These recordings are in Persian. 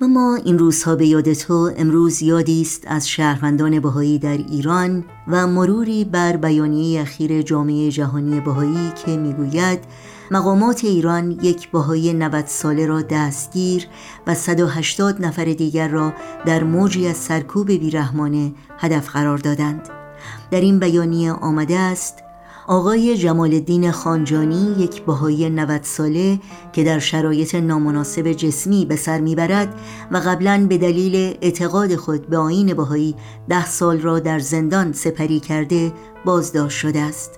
ما این روزها به یاد تو امروز یادی است از شهروندان بهایی در ایران و مروری بر بیانیه اخیر جامعه جهانی بهایی که می‌گوید مقامات ایران یک بهایی 90 ساله را دستگیر و 180 نفر دیگر را در موجی از سرکوب بیرحمانه هدف قرار دادند. در این بیانیه آمده است آقای جمال الدین خانجانی یک بهایی 90 ساله که در شرایط نامناسب جسمی به سر می‌برد و قبلا به دلیل اعتقاد خود به آین بهایی ده سال را در زندان سپری کرده بازداشت شده است.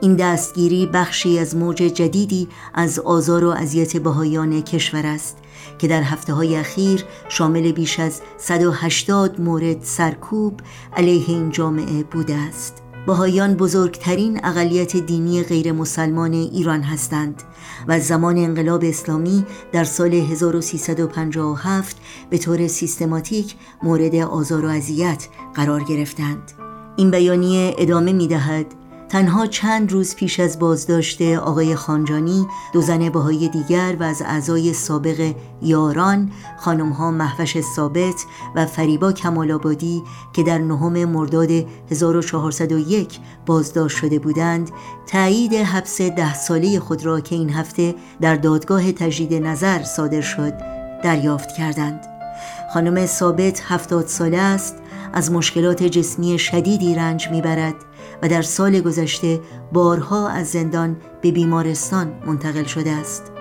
این دستگیری بخشی از موج جدیدی از آزار و اذیت بهایان کشور است که در هفته های اخیر شامل بیش از 180 مورد سرکوب علیه این جامعه بوده است. بهایان بزرگترین اقلیت دینی غیر مسلمان ایران هستند و زمان انقلاب اسلامی در سال 1357 به طور سیستماتیک مورد آزار و اذیت قرار گرفتند. این بیانیه ادامه می دهد تنها چند روز پیش از بازداشت آقای خانجانی دو زن بهایی دیگر و از اعضای سابق یاران خانمها محوش ثابت و فریبا کمال که در نهم مرداد 1401 بازداشت شده بودند تایید حبس ده ساله خود را که این هفته در دادگاه تجدید نظر صادر شد دریافت کردند. خانم ثابت هفتاد ساله است از مشکلات جسمی شدیدی رنج می‌برد. و در سال گذشته بارها از زندان به بیمارستان منتقل شده است.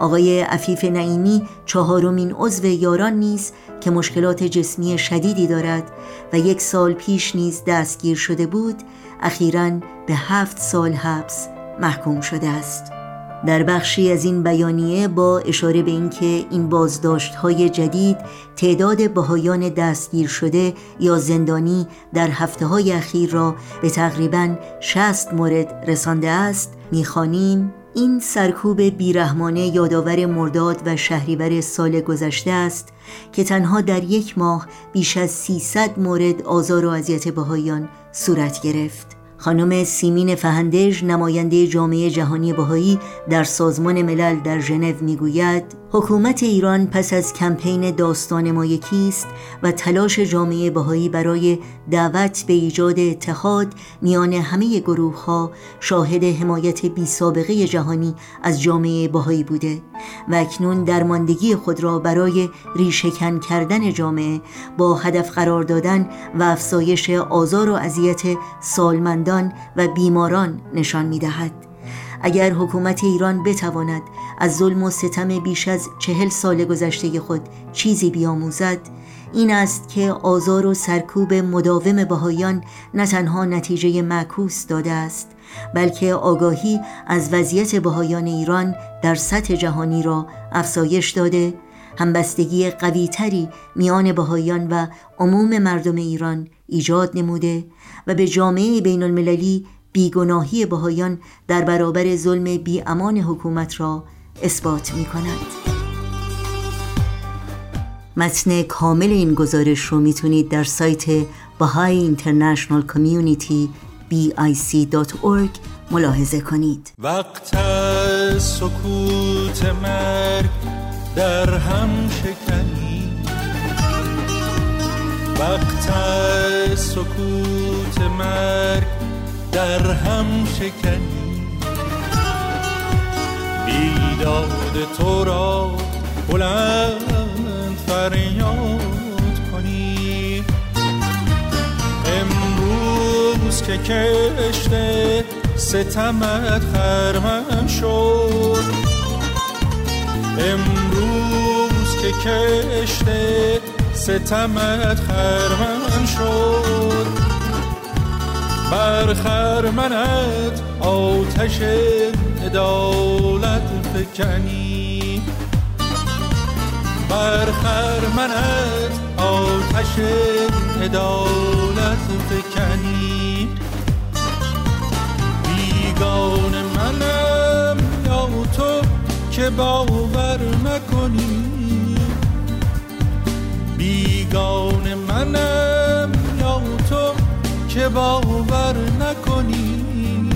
آقای عفیف نعیمی چهارمین عضو یاران نیز که مشکلات جسمی شدیدی دارد و یک سال پیش نیز دستگیر شده بود اخیرا به هفت سال حبس محکوم شده است. در بخشی از این بیانیه با اشاره به اینکه این بازداشت های جدید تعداد بهایان دستگیر شده یا زندانی در هفته های اخیر را به تقریبا 60 مورد رسانده است می‌خوانیم. این سرکوب بیرحمانه یادآور مرداد و شهریور سال گذشته است که تنها در یک ماه بیش از 300 مورد آزار و اذیت بهایان صورت گرفت. خانم سیمین فهندج نماینده جامعه جهانی بهایی در سازمان ملل در ژنو می‌گوید حکومت ایران پس از کمپین داستان ما یکیست و تلاش جامعه بهایی برای دعوت به ایجاد اتحاد میان همه گروه ها شاهد حمایت بی سابقه جهانی از جامعه بهایی بوده و اکنون درماندگی خود را برای ریشهکن کردن جامعه با هدف قرار دادن و افزایش آزار و اذیت سالمندان و بیماران نشان می‌دهد. اگر حکومت ایران بتواند از ظلم و ستم بیش از چهل سال گذشته خود چیزی بیاموزد این است که آزار و سرکوب مداوم بهایان نه تنها نتیجه معکوس داده است بلکه آگاهی از وضعیت بهایان ایران در سطح جهانی را افزایش داده همبستگی قویتری میان بهایان و عموم مردم ایران ایجاد نموده و به جامعه بین المللی بیگناهی بهایان در برابر ظلم بی امان حکومت را اثبات می کند. متن کامل این گزارش رو می‌تونید در سایت بهای اینترنشنال کمیونیتی bic.org ملاحظه کنید. وقت سکوت مرگ در هم شکنی. وقت سکوت مرگ در هم شکنی. بیداد تو را بلند فریاد کنی. امروز که کشته ستمت خرمن شد. امروز که کشته ستمت خرمن شد. بر خرمنت آتش عدالت فکنی. بر خرمنت آتش عدالت فکنی. بیگان منم یا تو که باور نکنی. بیگان منم که باور نکنی.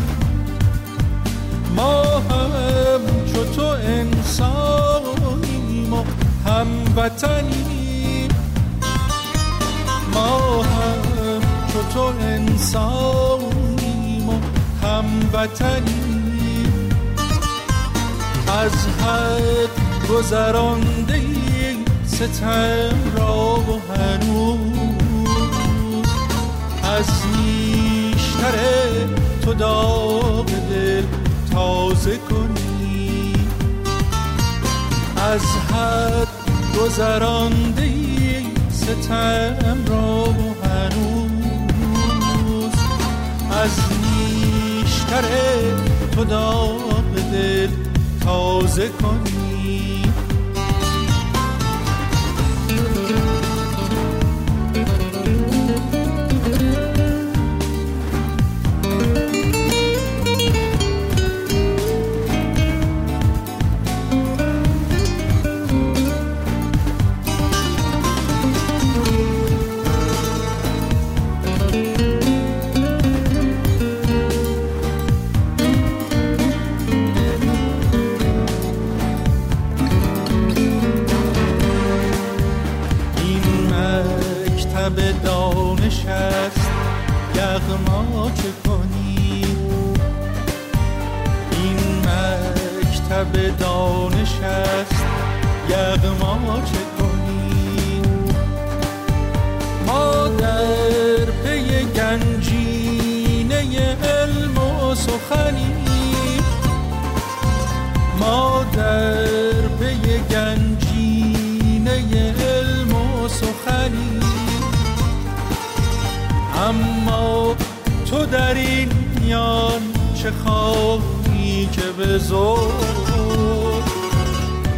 ما هم چو تو انسانیم و هم هموطنیم. ما هم چو تو انسانیم و هموطنیم. از حد گذرانده ستم را و هنوز از نیشتر تو داغ دل تازه کنی. از حد گذرانده ستم را هنوز. از نیشتر تو داغ دل تازه کنی. شب دانش است یغما چه کنی ما در پی گنجینه علم و سخنی. ما در پی گنجینه علم و سخنی. اما تو در این میان چه خواهی که به زور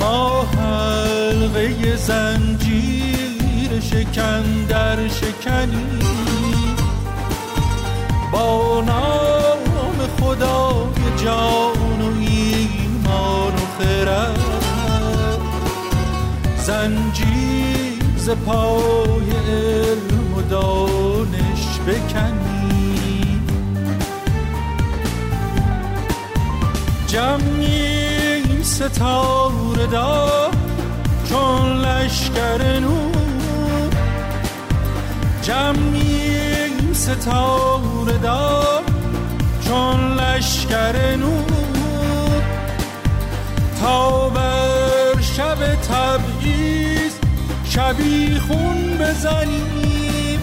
ما حلقه زنجیر شکن در شکنی. با نام خدای جان و ایمان و خرد. زنجیر ز پای ستاره دار چون لشکر نور. جمعی ستاره دار چون لشکر نور. تا بر شب تبعیز شبی خون بزنیم.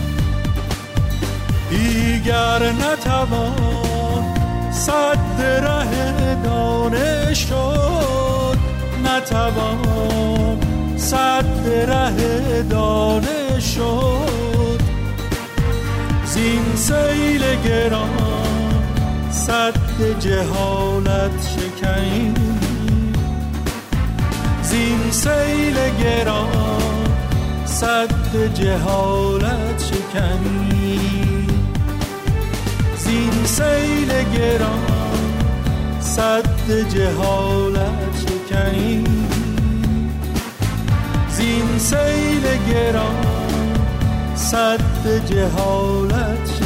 دیگر نتوان صد ره نتوان صد ره دانش شد. زین سیل گران صد جهالت شکنیم زین سیل گران صد جهالت شکنی زین سیل گران صد جهالت شکنی زین سیل گران صد جهالت